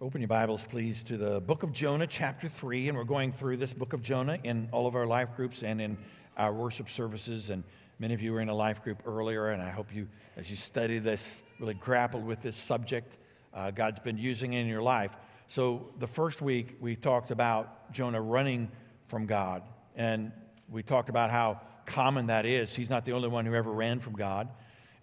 Open your Bibles, please, to the book of Jonah, chapter 3. And we're going through this book of Jonah in all of our life groups and in our worship services. And many of you were in a life group earlier, and I hope you, as you study this, really grappled with this subject uh, God's been using in your life. So, the first week, we talked about Jonah running from God. And we talked about how common that is. He's not the only one who ever ran from God.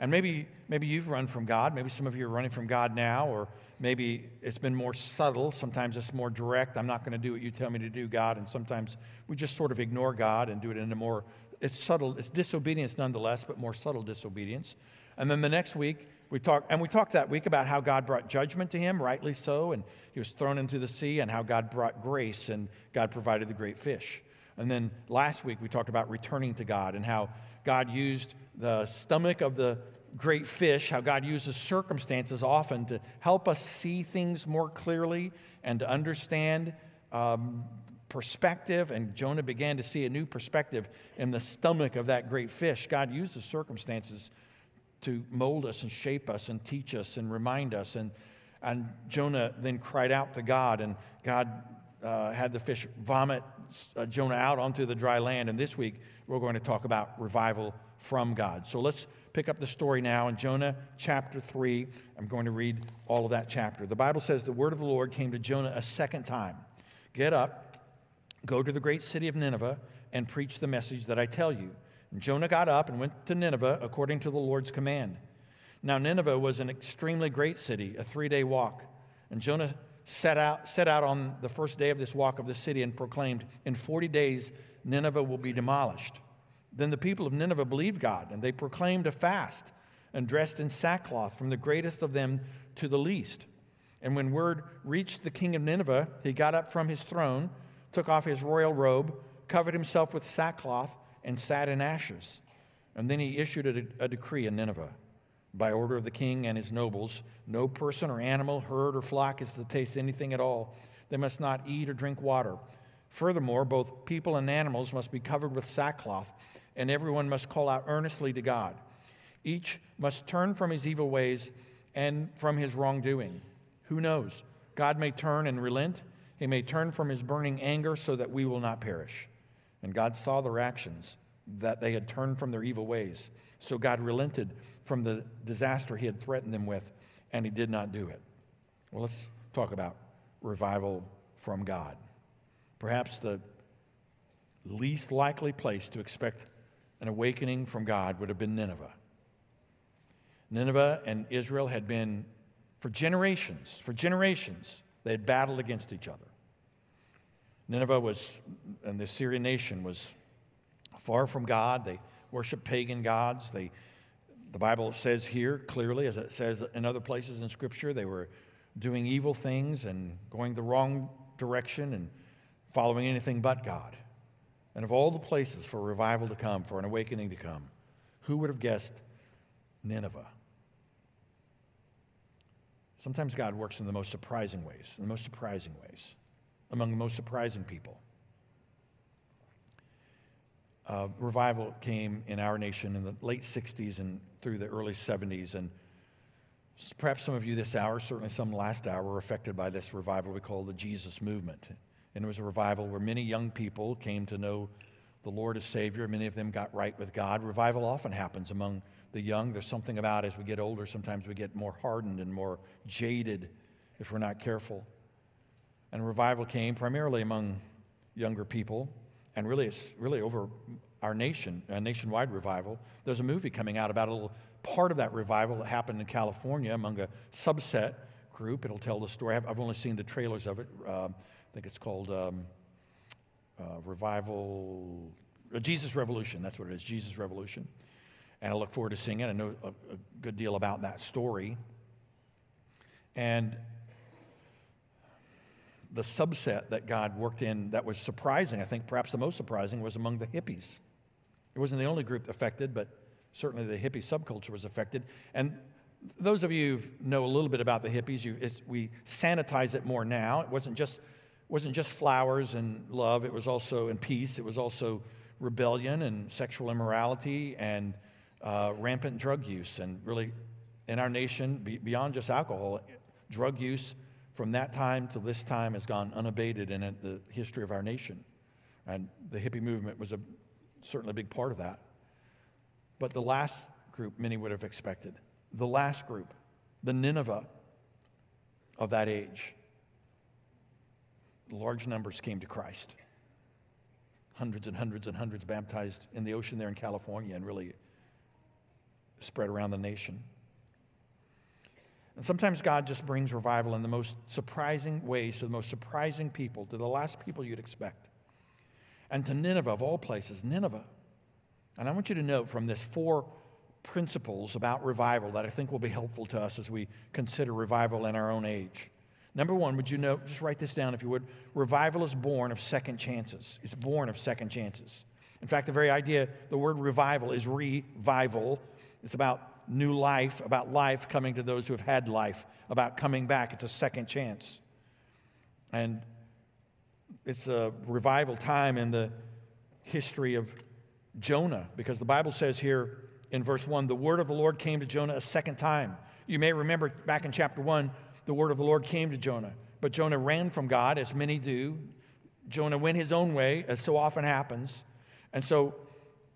And maybe, maybe you've run from God. Maybe some of you are running from God now, or maybe it's been more subtle. Sometimes it's more direct. I'm not going to do what you tell me to do, God. And sometimes we just sort of ignore God and do it in a more, it's subtle, it's disobedience nonetheless, but more subtle disobedience. And then the next week, we talked, and we talked that week about how God brought judgment to him, rightly so, and he was thrown into the sea, and how God brought grace and God provided the great fish. And then last week, we talked about returning to God and how God used the stomach of the great fish, how God uses circumstances often to help us see things more clearly and to understand um, perspective. And Jonah began to see a new perspective in the stomach of that great fish. God uses circumstances to mold us and shape us and teach us and remind us. And, and Jonah then cried out to God, and God uh, had the fish vomit uh, Jonah out onto the dry land. And this week, we're going to talk about revival from God. So let's pick up the story now in Jonah chapter 3. I'm going to read all of that chapter. The Bible says the word of the Lord came to Jonah a second time Get up, go to the great city of Nineveh, and preach the message that I tell you. And Jonah got up and went to Nineveh according to the Lord's command. Now, Nineveh was an extremely great city, a three day walk. And Jonah set out, set out on the first day of this walk of the city and proclaimed, In 40 days, Nineveh will be demolished. Then the people of Nineveh believed God, and they proclaimed a fast and dressed in sackcloth, from the greatest of them to the least. And when word reached the king of Nineveh, he got up from his throne, took off his royal robe, covered himself with sackcloth, and sat in ashes. And then he issued a, a decree in Nineveh. By order of the king and his nobles, no person or animal, herd or flock is to taste anything at all. They must not eat or drink water. Furthermore, both people and animals must be covered with sackcloth and everyone must call out earnestly to God. Each must turn from his evil ways and from his wrongdoing. Who knows? God may turn and relent. He may turn from his burning anger so that we will not perish. And God saw their actions, that they had turned from their evil ways. So God relented from the disaster he had threatened them with, and he did not do it. Well, let's talk about revival from God. Perhaps the least likely place to expect an awakening from God would have been Nineveh. Nineveh and Israel had been, for generations, for generations, they had battled against each other. Nineveh was, and the Assyrian nation was far from God. They worshiped pagan gods. They, the Bible says here clearly, as it says in other places in Scripture, they were doing evil things and going the wrong direction and following anything but God. And of all the places for revival to come, for an awakening to come, who would have guessed Nineveh? Sometimes God works in the most surprising ways, in the most surprising ways, among the most surprising people. Uh, revival came in our nation in the late 60s and through the early 70s. And perhaps some of you this hour, certainly some last hour, were affected by this revival we call the Jesus movement. And it was a revival where many young people came to know the Lord as Savior. Many of them got right with God. Revival often happens among the young. There's something about as we get older, sometimes we get more hardened and more jaded if we're not careful. And revival came primarily among younger people, and really, it's really over our nation, a nationwide revival. There's a movie coming out about a little part of that revival that happened in California among a subset group. It'll tell the story. I've, only seen the trailers of it. Um, I think it's called um, uh, Revival, uh, Jesus Revolution. That's what it is, Jesus Revolution. And I look forward to seeing it. I know a, a good deal about that story. And the subset that God worked in that was surprising, I think perhaps the most surprising, was among the hippies. It wasn't the only group affected, but certainly the hippie subculture was affected. And those of you who know a little bit about the hippies, you, we sanitize it more now. It wasn't just wasn't just flowers and love, it was also, and peace, it was also rebellion and sexual immorality and uh, rampant drug use. And really, in our nation, beyond just alcohol, drug use from that time to this time has gone unabated in the history of our nation. And the hippie movement was a, certainly a big part of that. But the last group, many would have expected, the last group, the Nineveh of that age, large numbers came to Christ. Hundreds and hundreds and hundreds baptized in the ocean there in California and really spread around the nation. And sometimes God just brings revival in the most surprising ways to the most surprising people, to the last people you'd expect. And to Nineveh, of all places, Nineveh. And I want you to note from this four principles about revival that I think will be helpful to us as we consider revival in our own age. Number one, would you note, just write this down if you would. Revival is born of second chances. It's born of second chances. In fact, the very idea, the word revival is revival. It's about new life, about life coming to those who have had life, about coming back. It's a second chance. And it's a revival time in the history of Jonah because the Bible says here in verse 1 the word of the Lord came to Jonah a second time. You may remember back in chapter 1, the word of the Lord came to Jonah, but Jonah ran from God, as many do. Jonah went his own way, as so often happens. And so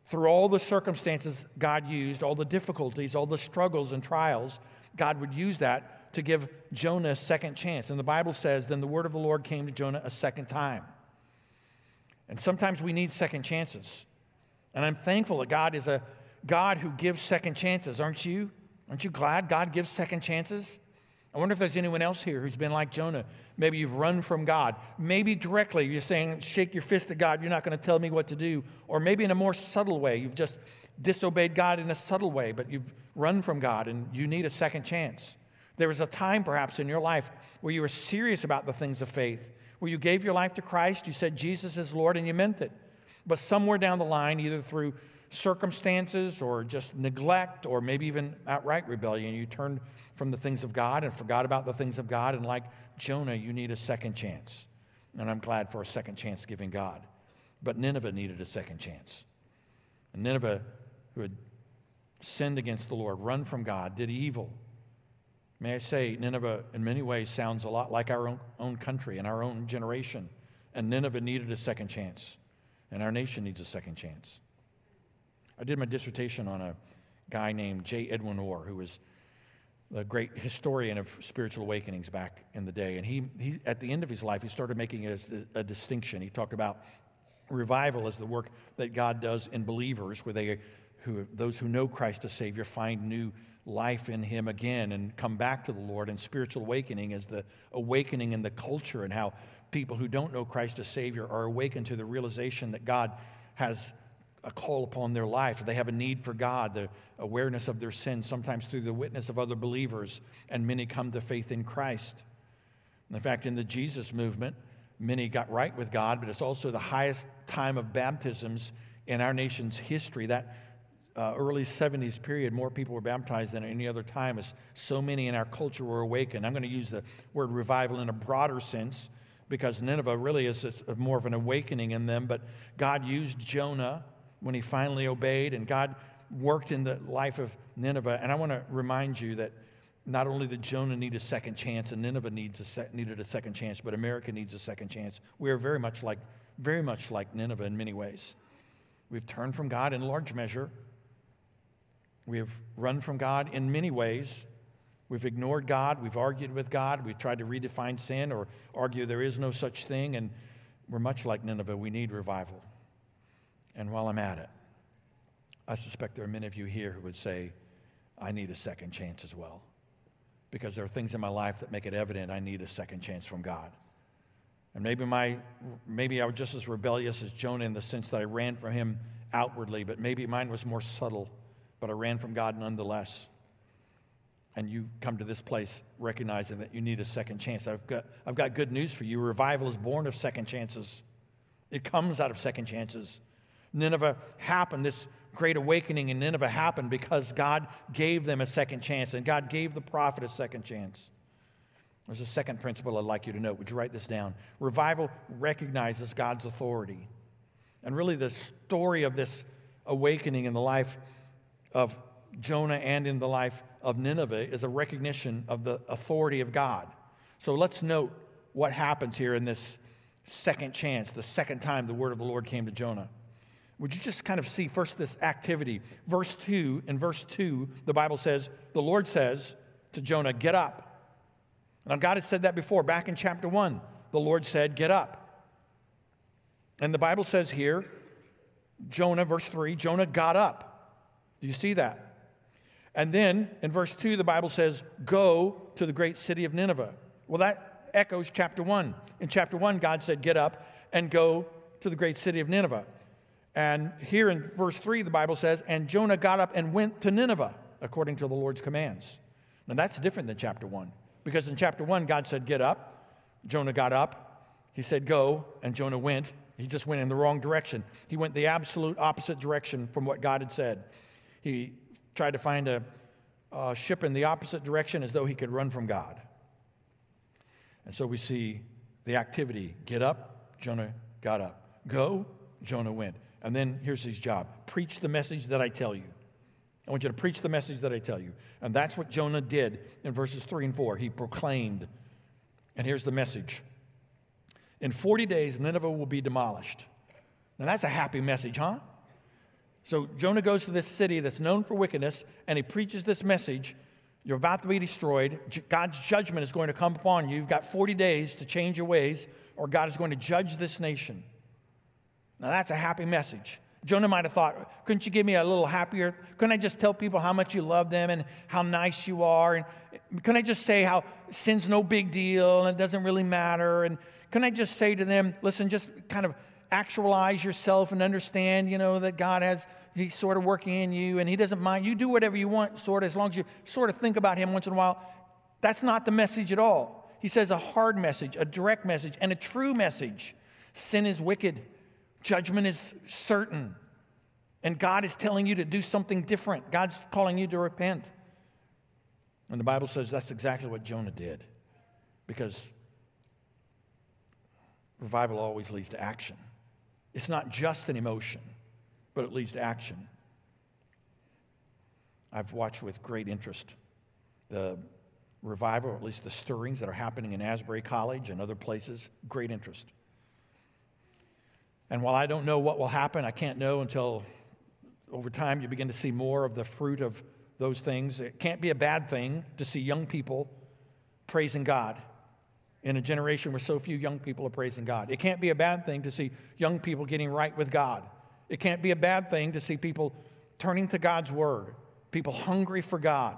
through all the circumstances God used, all the difficulties, all the struggles and trials, God would use that to give Jonah a second chance. And the Bible says, then the word of the Lord came to Jonah a second time. And sometimes we need second chances. And I'm thankful that God is a God who gives second chances, aren't you? Aren't you glad God gives second chances? I wonder if there's anyone else here who's been like Jonah. Maybe you've run from God. Maybe directly you're saying, shake your fist at God, you're not going to tell me what to do. Or maybe in a more subtle way, you've just disobeyed God in a subtle way, but you've run from God and you need a second chance. There was a time perhaps in your life where you were serious about the things of faith, where you gave your life to Christ, you said Jesus is Lord, and you meant it. But somewhere down the line, either through circumstances or just neglect or maybe even outright rebellion. You turned from the things of God and forgot about the things of God. And like Jonah, you need a second chance. And I'm glad for a second chance giving God. But Nineveh needed a second chance. And Nineveh, who had sinned against the Lord, run from God, did evil. May I say, Nineveh in many ways sounds a lot like our own, own country and our own generation. And Nineveh needed a second chance. And our nation needs a second chance. I did my dissertation on a guy named J. Edwin Orr, who was a great historian of spiritual awakenings back in the day. And he, he at the end of his life, he started making it a, a distinction. He talked about revival as the work that God does in believers, where they, who, those who know Christ as Savior find new life in Him again and come back to the Lord. And spiritual awakening is the awakening in the culture and how people who don't know Christ as Savior are awakened to the realization that God has a call upon their life. They have a need for God, the awareness of their sin, sometimes through the witness of other believers, and many come to faith in Christ. In fact, in the Jesus movement, many got right with God, but it's also the highest time of baptisms in our nation's history. That uh, early 70s period, more people were baptized than at any other time, as so many in our culture were awakened. I'm going to use the word revival in a broader sense because Nineveh really is more of an awakening in them, but God used Jonah when he finally obeyed, and God worked in the life of Nineveh. And I want to remind you that not only did Jonah need a second chance, and Nineveh needs a needed a second chance, but America needs a second chance. We are very much like, very much like Nineveh in many ways. We've turned from God in large measure. We have run from God in many ways. We've ignored God. We've argued with God. We've tried to redefine sin or argue there is no such thing. And we're much like Nineveh. We need revival. And while I'm at it, I suspect there are many of you here who would say, I need a second chance as well. Because there are things in my life that make it evident I need a second chance from God. And maybe, my, maybe I was just as rebellious as Jonah in the sense that I ran from him outwardly, but maybe mine was more subtle, but I ran from God nonetheless. And you come to this place recognizing that you need a second chance. I've got, I've got good news for you. Revival is born of second chances, it comes out of second chances. Nineveh happened, this great awakening in Nineveh happened because God gave them a second chance and God gave the prophet a second chance. There's a second principle I'd like you to note. Would you write this down? Revival recognizes God's authority. And really, the story of this awakening in the life of Jonah and in the life of Nineveh is a recognition of the authority of God. So let's note what happens here in this second chance, the second time the word of the Lord came to Jonah. Would you just kind of see first this activity? Verse 2, in verse 2, the Bible says, the Lord says to Jonah, Get up. Now, God has said that before. Back in chapter 1, the Lord said, Get up. And the Bible says here, Jonah, verse 3, Jonah got up. Do you see that? And then in verse 2, the Bible says, Go to the great city of Nineveh. Well, that echoes chapter 1. In chapter 1, God said, Get up and go to the great city of Nineveh. And here in verse 3, the Bible says, And Jonah got up and went to Nineveh according to the Lord's commands. Now that's different than chapter 1, because in chapter 1, God said, Get up. Jonah got up. He said, Go. And Jonah went. He just went in the wrong direction. He went the absolute opposite direction from what God had said. He tried to find a, a ship in the opposite direction as though he could run from God. And so we see the activity get up, Jonah got up. Go, Jonah went. And then here's his job preach the message that I tell you. I want you to preach the message that I tell you. And that's what Jonah did in verses 3 and 4. He proclaimed. And here's the message In 40 days, Nineveh will be demolished. Now, that's a happy message, huh? So Jonah goes to this city that's known for wickedness and he preaches this message. You're about to be destroyed. God's judgment is going to come upon you. You've got 40 days to change your ways, or God is going to judge this nation. Now, that's a happy message. Jonah might have thought, couldn't you give me a little happier? Couldn't I just tell people how much you love them and how nice you are? And couldn't I just say how sin's no big deal and it doesn't really matter? And couldn't I just say to them, listen, just kind of actualize yourself and understand, you know, that God has, He's sort of working in you and He doesn't mind. You do whatever you want, sort of, as long as you sort of think about Him once in a while. That's not the message at all. He says a hard message, a direct message, and a true message. Sin is wicked. Judgment is certain. And God is telling you to do something different. God's calling you to repent. And the Bible says that's exactly what Jonah did. Because revival always leads to action. It's not just an emotion, but it leads to action. I've watched with great interest the revival, or at least the stirrings that are happening in Asbury College and other places. Great interest. And while I don't know what will happen, I can't know until over time you begin to see more of the fruit of those things. It can't be a bad thing to see young people praising God in a generation where so few young people are praising God. It can't be a bad thing to see young people getting right with God. It can't be a bad thing to see people turning to God's word, people hungry for God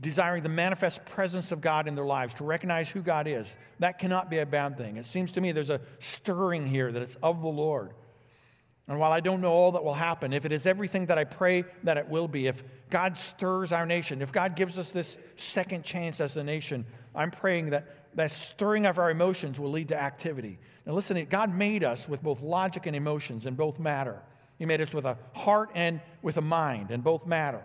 desiring the manifest presence of God in their lives, to recognize who God is. That cannot be a bad thing. It seems to me there's a stirring here that it's of the Lord. And while I don't know all that will happen, if it is everything that I pray that it will be, if God stirs our nation, if God gives us this second chance as a nation, I'm praying that that stirring of our emotions will lead to activity. Now, listen, God made us with both logic and emotions, and both matter. He made us with a heart and with a mind, and both matter.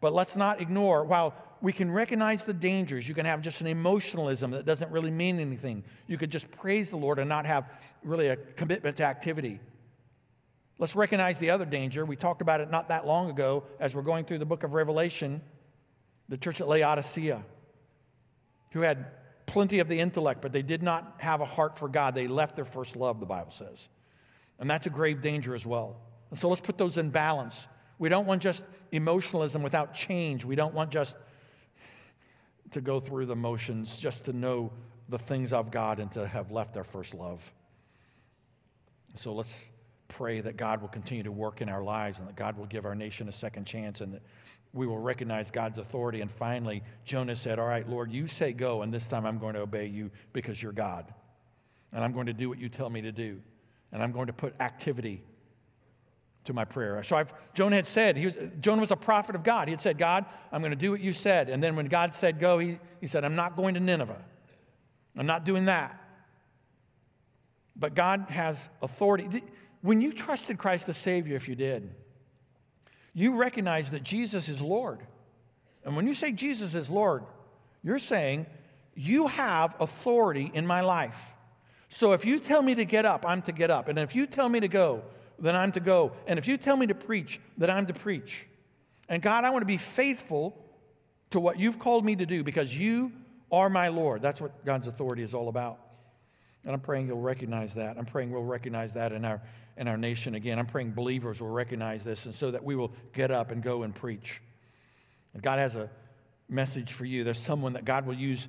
But let's not ignore, while we can recognize the dangers. You can have just an emotionalism that doesn't really mean anything. You could just praise the Lord and not have really a commitment to activity. Let's recognize the other danger. We talked about it not that long ago as we're going through the book of Revelation. The church at Laodicea, who had plenty of the intellect, but they did not have a heart for God. They left their first love, the Bible says. And that's a grave danger as well. And so let's put those in balance. We don't want just emotionalism without change. We don't want just to go through the motions just to know the things of God and to have left our first love. So let's pray that God will continue to work in our lives and that God will give our nation a second chance and that we will recognize God's authority. And finally, Jonah said, All right, Lord, you say go, and this time I'm going to obey you because you're God. And I'm going to do what you tell me to do. And I'm going to put activity to my prayer. So I've, Jonah had said, he was, Jonah was a prophet of God. He had said, God, I'm going to do what you said. And then when God said go, he, he said, I'm not going to Nineveh. I'm not doing that. But God has authority. When you trusted Christ save you, if you did, you recognize that Jesus is Lord. And when you say Jesus is Lord, you're saying, You have authority in my life. So if you tell me to get up, I'm to get up. And if you tell me to go, then I'm to go. And if you tell me to preach, then I'm to preach. And God, I want to be faithful to what you've called me to do because you are my Lord. That's what God's authority is all about. And I'm praying you'll recognize that. I'm praying we'll recognize that in our, in our nation again. I'm praying believers will recognize this and so that we will get up and go and preach. And God has a message for you. There's someone that God will use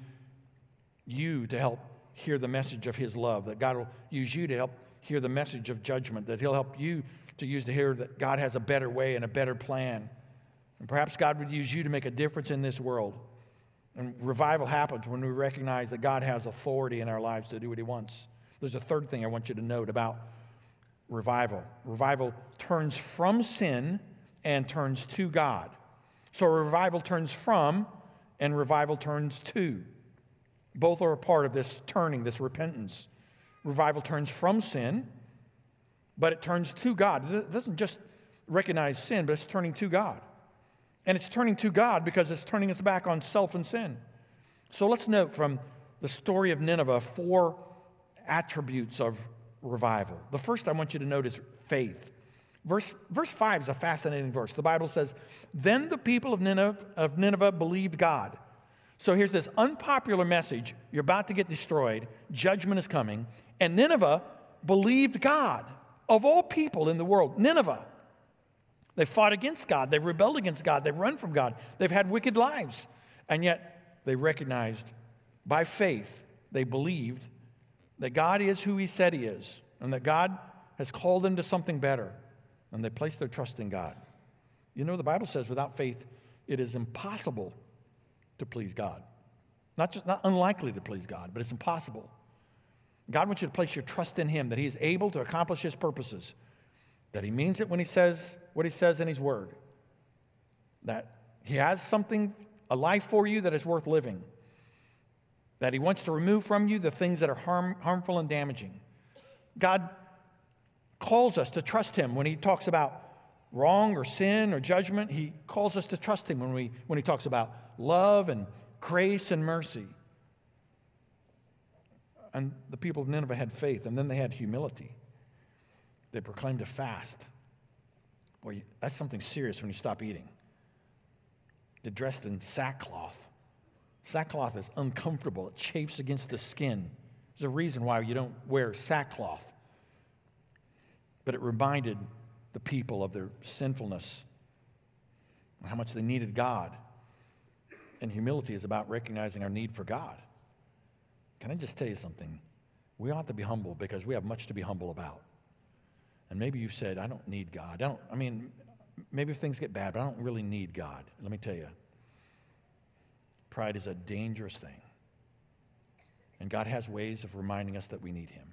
you to help hear the message of His love, that God will use you to help hear the message of judgment, that He'll help you to use to hear that God has a better way and a better plan. And perhaps God would use you to make a difference in this world. And revival happens when we recognize that God has authority in our lives to do what He wants. There's a third thing I want you to note about revival revival turns from sin and turns to God. So revival turns from and revival turns to. Both are a part of this turning, this repentance. Revival turns from sin, but it turns to God. It doesn't just recognize sin, but it's turning to God. And it's turning to God because it's turning us back on self and sin. So let's note from the story of Nineveh four attributes of revival. The first I want you to note is faith. Verse, verse 5 is a fascinating verse. The Bible says, Then the people of Nineveh, of Nineveh believed God. So here's this unpopular message you're about to get destroyed, judgment is coming, and Nineveh believed God. Of all people in the world, Nineveh. They fought against God, they've rebelled against God, they've run from God, they've had wicked lives. And yet they recognized by faith, they believed that God is who He said He is, and that God has called them to something better and they place their trust in God. You know, the Bible says without faith, it is impossible to please God. Not just not unlikely to please God, but it's impossible. God wants you to place your trust in Him, that He is able to accomplish His purposes, that He means it when He says what He says in His Word, that He has something, a life for you that is worth living, that He wants to remove from you the things that are harm, harmful and damaging. God calls us to trust him when he talks about wrong or sin or judgment. He calls us to trust him when, we, when he talks about love and grace and mercy. And the people of Nineveh had faith, and then they had humility. They proclaimed a fast. Boy, that's something serious when you stop eating. They're dressed in sackcloth. Sackcloth is uncomfortable, it chafes against the skin. There's a reason why you don't wear sackcloth but it reminded the people of their sinfulness, and how much they needed God. And humility is about recognizing our need for God. Can I just tell you something? We ought to be humble because we have much to be humble about. And maybe you've said, I don't need God. I don't, I mean, maybe if things get bad, but I don't really need God. Let me tell you, pride is a dangerous thing. And God has ways of reminding us that we need Him.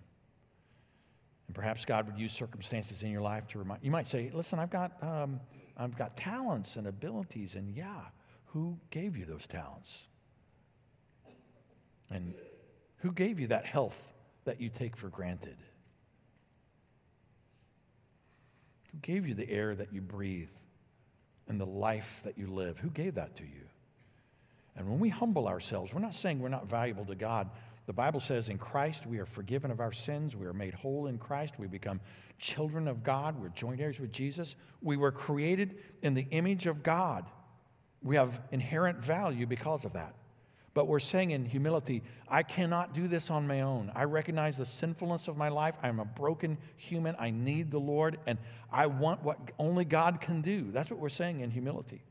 And perhaps God would use circumstances in your life to remind you. might say, listen, I've got, um, I've got talents and abilities, and yeah, who gave you those talents? And who gave you that health that you take for granted? Who gave you the air that you breathe and the life that you live? Who gave that to you? And when we humble ourselves, we're not saying we're not valuable to God, the Bible says in Christ we are forgiven of our sins. We are made whole in Christ. We become children of God. We're joint heirs with Jesus. We were created in the image of God. We have inherent value because of that. But we're saying in humility, I cannot do this on my own. I recognize the sinfulness of my life. I'm a broken human. I need the Lord, and I want what only God can do. That's what we're saying in humility.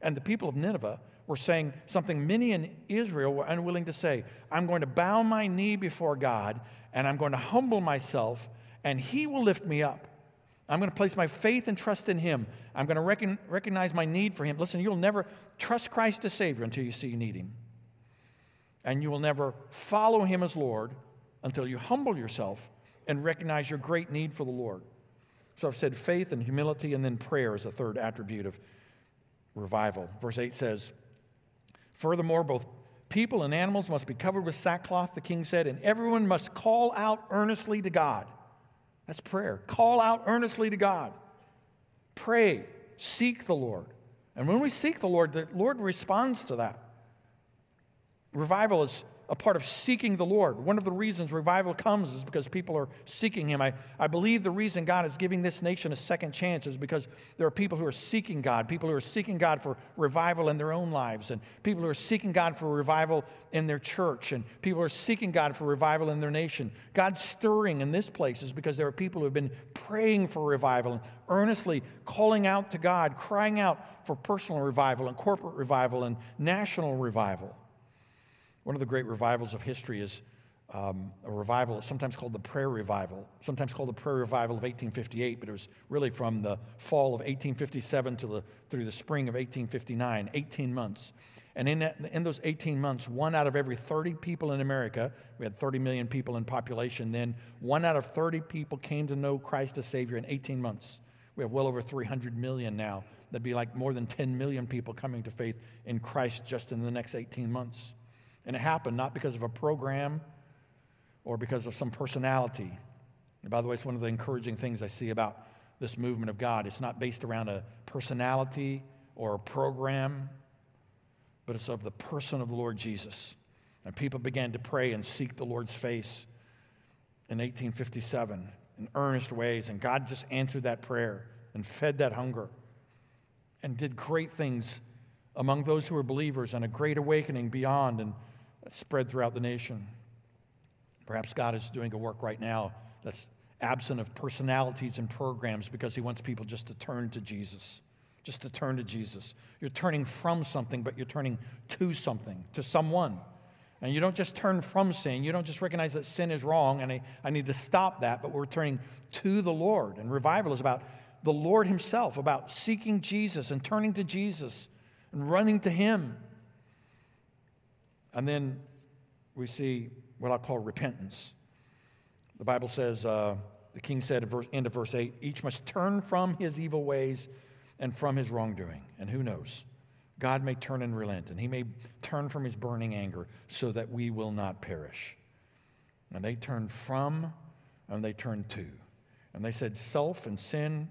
And the people of Nineveh were saying something many in Israel were unwilling to say. I'm going to bow my knee before God and I'm going to humble myself and He will lift me up. I'm going to place my faith and trust in Him. I'm going to recon- recognize my need for Him. Listen, you'll never trust Christ as Savior until you see you need Him. And you will never follow Him as Lord until you humble yourself and recognize your great need for the Lord. So I've said faith and humility, and then prayer is a third attribute of revival. Verse 8 says, Furthermore, both people and animals must be covered with sackcloth, the king said, and everyone must call out earnestly to God. That's prayer. Call out earnestly to God. Pray, seek the Lord. And when we seek the Lord, the Lord responds to that. Revival is a part of seeking the Lord. One of the reasons revival comes is because people are seeking Him. I, I believe the reason God is giving this nation a second chance is because there are people who are seeking God, people who are seeking God for revival in their own lives, and people who are seeking God for revival in their church, and people who are seeking God for revival in their nation. God's stirring in this place is because there are people who have been praying for revival and earnestly calling out to God, crying out for personal revival and corporate revival and national revival. One of the great revivals of history is um, a revival, sometimes called the Prayer Revival, sometimes called the Prayer Revival of 1858, but it was really from the fall of 1857 to the, through the spring of 1859, 18 months. And in, that, in those 18 months, one out of every 30 people in America, we had 30 million people in population then, one out of 30 people came to know Christ as Savior in 18 months. We have well over 300 million now. That'd be like more than 10 million people coming to faith in Christ just in the next 18 months. And it happened not because of a program or because of some personality. And by the way, it's one of the encouraging things I see about this movement of God. It's not based around a personality or a program, but it's of the person of the Lord Jesus. And people began to pray and seek the Lord's face in 1857 in earnest ways. And God just answered that prayer and fed that hunger and did great things among those who were believers and a great awakening beyond. And spread throughout the nation. Perhaps God is doing a work right now that's absent of personalities and programs because He wants people just to turn to Jesus. Just to turn to Jesus. You're turning from something, but you're turning to something, to someone. And you don't just turn from sin. You don't just recognize that sin is wrong and I, I need to stop that, but we're turning to the Lord. And revival is about the Lord Himself, about seeking Jesus and turning to Jesus and running to Him. And then we see what I'll call repentance. The Bible says, uh, the king said at verse, end of verse 8, each must turn from his evil ways and from his wrongdoing. And who knows? God may turn and relent, and he may turn from his burning anger so that we will not perish. And they turned from and they turned to. And they said, Self and sin,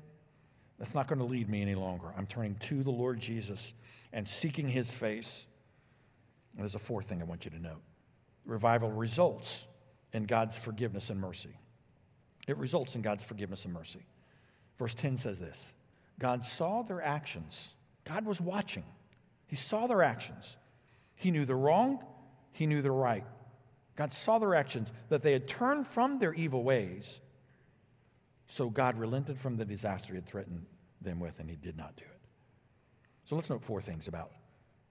that's not going to lead me any longer. I'm turning to the Lord Jesus and seeking his face. And there's a fourth thing I want you to note revival results in God's forgiveness and mercy. It results in God's forgiveness and mercy. Verse 10 says this God saw their actions, God was watching. He saw their actions. He knew the wrong, He knew the right. God saw their actions, that they had turned from their evil ways. So God relented from the disaster He had threatened them with, and He did not do it. So let's note four things about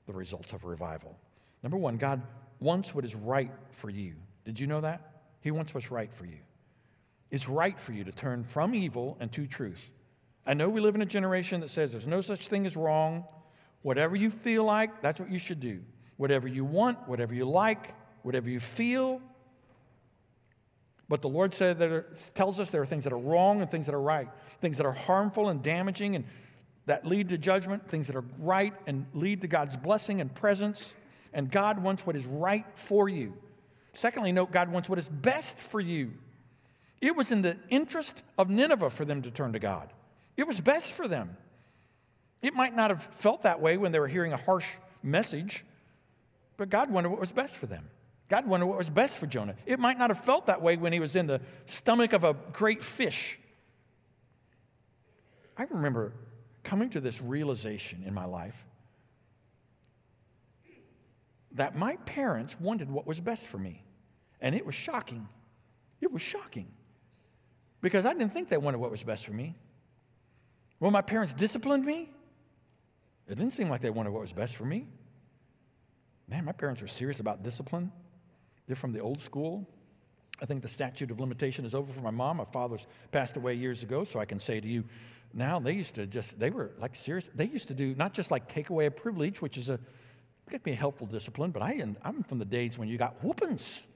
the results of revival. Number one, God wants what is right for you. Did you know that? He wants what's right for you. It's right for you to turn from evil and to truth. I know we live in a generation that says there's no such thing as wrong. Whatever you feel like, that's what you should do. Whatever you want, whatever you like, whatever you feel. But the Lord said that tells us there are things that are wrong and things that are right, things that are harmful and damaging and that lead to judgment, things that are right and lead to God's blessing and presence and God wants what is right for you. Secondly, note God wants what is best for you. It was in the interest of Nineveh for them to turn to God, it was best for them. It might not have felt that way when they were hearing a harsh message, but God wanted what was best for them. God wanted what was best for Jonah. It might not have felt that way when he was in the stomach of a great fish. I remember coming to this realization in my life that my parents wanted what was best for me. And it was shocking. It was shocking because I didn't think they wanted what was best for me. When my parents disciplined me, it didn't seem like they wanted what was best for me. Man, my parents were serious about discipline. They're from the old school. I think the statute of limitation is over for my mom. My father's passed away years ago, so I can say to you now, they used to just, they were like serious. They used to do not just like take away a privilege, which is a it could be a helpful discipline, but I, I'm from the days when you got whoopings.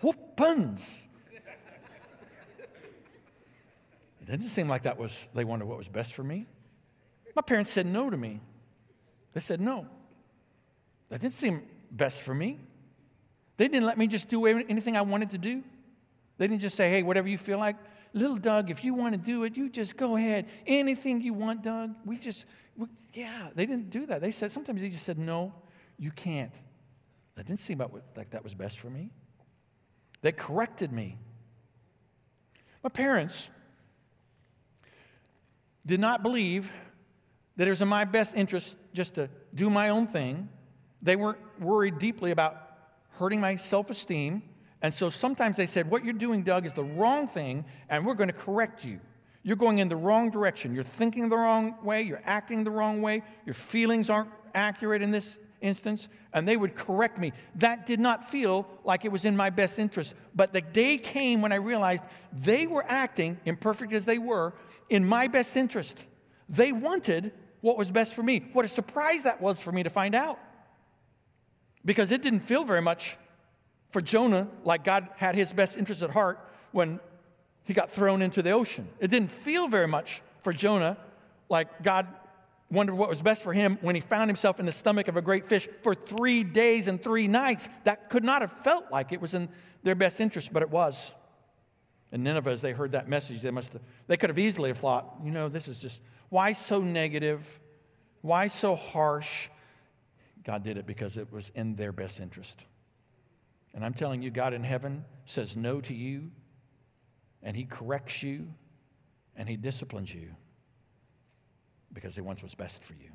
Whoopings. It didn't seem like that was, they wanted what was best for me. My parents said no to me. They said no. That didn't seem best for me. They didn't let me just do anything I wanted to do. They didn't just say, hey, whatever you feel like. Little Doug, if you want to do it, you just go ahead. Anything you want, Doug. We just, we, yeah, they didn't do that. They said, sometimes they just said, no, you can't. That didn't seem like that was best for me. They corrected me. My parents did not believe that it was in my best interest just to do my own thing. They weren't worried deeply about hurting my self esteem. And so sometimes they said, What you're doing, Doug, is the wrong thing, and we're going to correct you. You're going in the wrong direction. You're thinking the wrong way. You're acting the wrong way. Your feelings aren't accurate in this instance. And they would correct me. That did not feel like it was in my best interest. But the day came when I realized they were acting, imperfect as they were, in my best interest. They wanted what was best for me. What a surprise that was for me to find out. Because it didn't feel very much for Jonah like God had his best interest at heart when he got thrown into the ocean. It didn't feel very much for Jonah like God wondered what was best for him when he found himself in the stomach of a great fish for three days and three nights. That could not have felt like it was in their best interest, but it was. And Nineveh, as they heard that message, they must have, they could have easily have thought, you know, this is just why so negative? Why so harsh? God did it because it was in their best interest. And I'm telling you, God in heaven says no to you and He corrects you and He disciplines you because He wants what's best for you.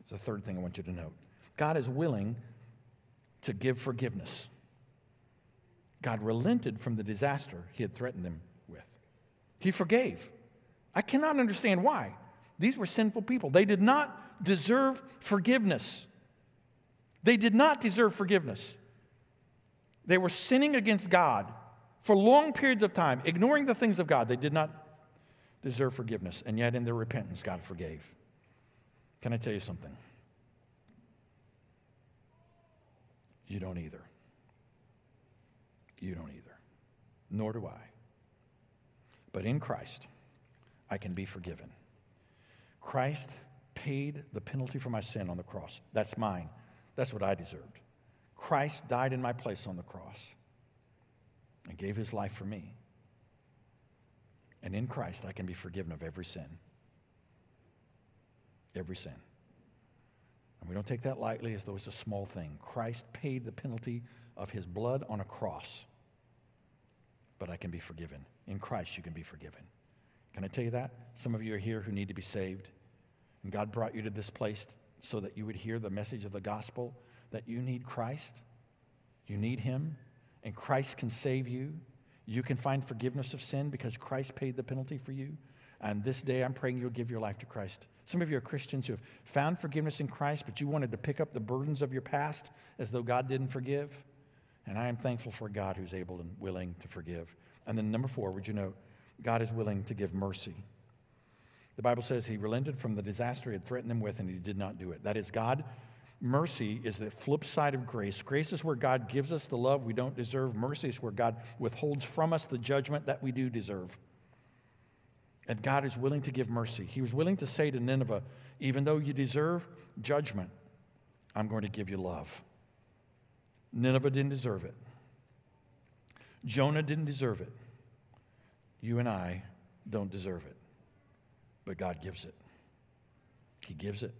It's the third thing I want you to note God is willing to give forgiveness. God relented from the disaster He had threatened them with, He forgave. I cannot understand why. These were sinful people. They did not deserve forgiveness. They did not deserve forgiveness. They were sinning against God for long periods of time, ignoring the things of God. They did not deserve forgiveness, and yet in their repentance, God forgave. Can I tell you something? You don't either. You don't either. Nor do I. But in Christ, I can be forgiven. Christ paid the penalty for my sin on the cross. That's mine. That's what I deserved. Christ died in my place on the cross and gave his life for me. And in Christ, I can be forgiven of every sin. Every sin. And we don't take that lightly as though it's a small thing. Christ paid the penalty of his blood on a cross. But I can be forgiven. In Christ, you can be forgiven. Can I tell you that? Some of you are here who need to be saved. And God brought you to this place so that you would hear the message of the gospel that you need Christ. You need him and Christ can save you. You can find forgiveness of sin because Christ paid the penalty for you. And this day, I'm praying you'll give your life to Christ. Some of you are Christians who have found forgiveness in Christ, but you wanted to pick up the burdens of your past as though God didn't forgive. And I am thankful for God who's able and willing to forgive. And then, number four, would you know, God is willing to give mercy. The Bible says he relented from the disaster he had threatened them with, and he did not do it. That is, God Mercy is the flip side of grace. Grace is where God gives us the love we don't deserve. Mercy is where God withholds from us the judgment that we do deserve. And God is willing to give mercy. He was willing to say to Nineveh, even though you deserve judgment, I'm going to give you love. Nineveh didn't deserve it. Jonah didn't deserve it. You and I don't deserve it. But God gives it. He gives it.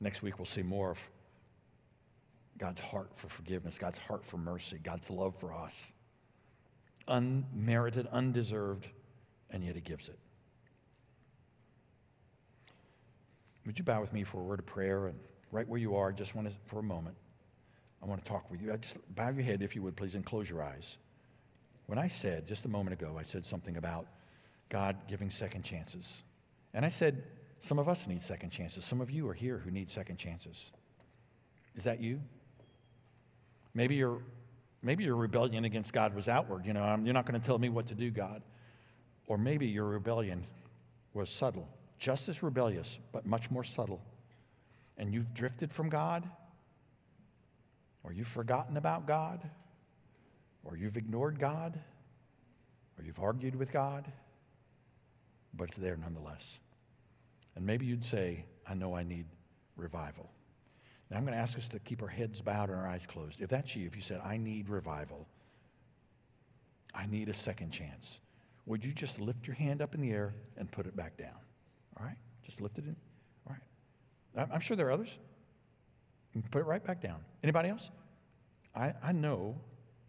Next week, we'll see more of God's heart for forgiveness, God's heart for mercy, God's love for us. Unmerited, undeserved, and yet He gives it. Would you bow with me for a word of prayer? And right where you are, just want to, for a moment, I want to talk with you. I just bow your head, if you would, please, and close your eyes. When I said, just a moment ago, I said something about God giving second chances. And I said, some of us need second chances. Some of you are here who need second chances. Is that you? Maybe your, maybe your rebellion against God was outward. You know, um, you're not going to tell me what to do, God. Or maybe your rebellion was subtle, just as rebellious, but much more subtle. And you've drifted from God, or you've forgotten about God, or you've ignored God, or you've argued with God, but it's there nonetheless. And maybe you'd say, I know I need revival. Now, I'm going to ask us to keep our heads bowed and our eyes closed. If that's you, if you said, I need revival, I need a second chance, would you just lift your hand up in the air and put it back down? All right? Just lift it in. All right. I'm sure there are others. put it right back down. Anybody else? I, I know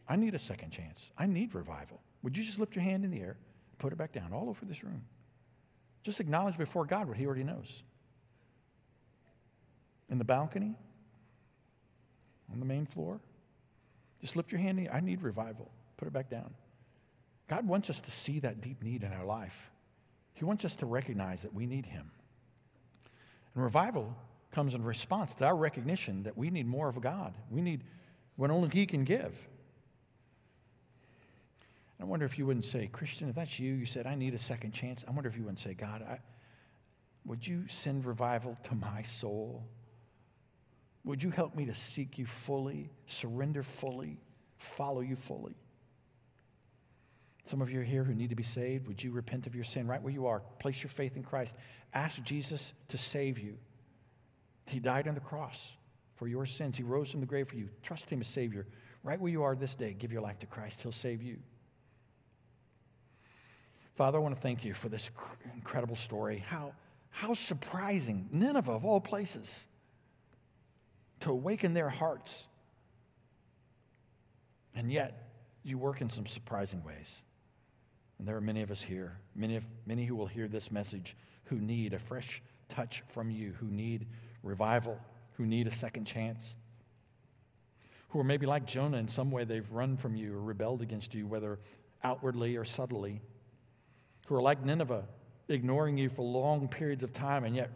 I need a second chance. I need revival. Would you just lift your hand in the air, and put it back down all over this room? Just acknowledge before God what He already knows. In the balcony, on the main floor, just lift your hand. I need revival. Put it back down. God wants us to see that deep need in our life. He wants us to recognize that we need Him. And revival comes in response to our recognition that we need more of God. We need what only He can give. I wonder if you wouldn't say, Christian, if that's you, you said, I need a second chance. I wonder if you wouldn't say, God, I, would you send revival to my soul? Would you help me to seek you fully, surrender fully, follow you fully? Some of you are here who need to be saved. Would you repent of your sin right where you are? Place your faith in Christ. Ask Jesus to save you. He died on the cross for your sins. He rose from the grave for you. Trust Him as Savior. Right where you are this day, give your life to Christ. He'll save you. Father, I want to thank you for this incredible story. How, how surprising. Nineveh, of all places, to awaken their hearts. And yet, you work in some surprising ways. And there are many of us here, many, of, many who will hear this message, who need a fresh touch from you, who need revival, who need a second chance, who are maybe like Jonah in some way they've run from you or rebelled against you, whether outwardly or subtly who are like Nineveh, ignoring you for long periods of time and yet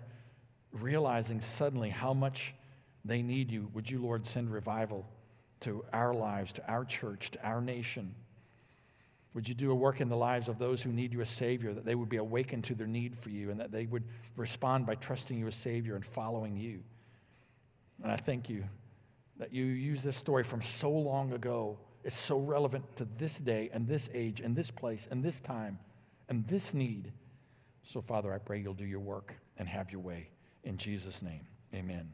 realizing suddenly how much they need you. Would you, Lord, send revival to our lives, to our church, to our nation? Would you do a work in the lives of those who need you as Savior, that they would be awakened to their need for you and that they would respond by trusting you as Savior and following you? And I thank you that you use this story from so long ago. It's so relevant to this day and this age and this place and this time and this need. So, Father, I pray you'll do your work and have your way. In Jesus' name, amen.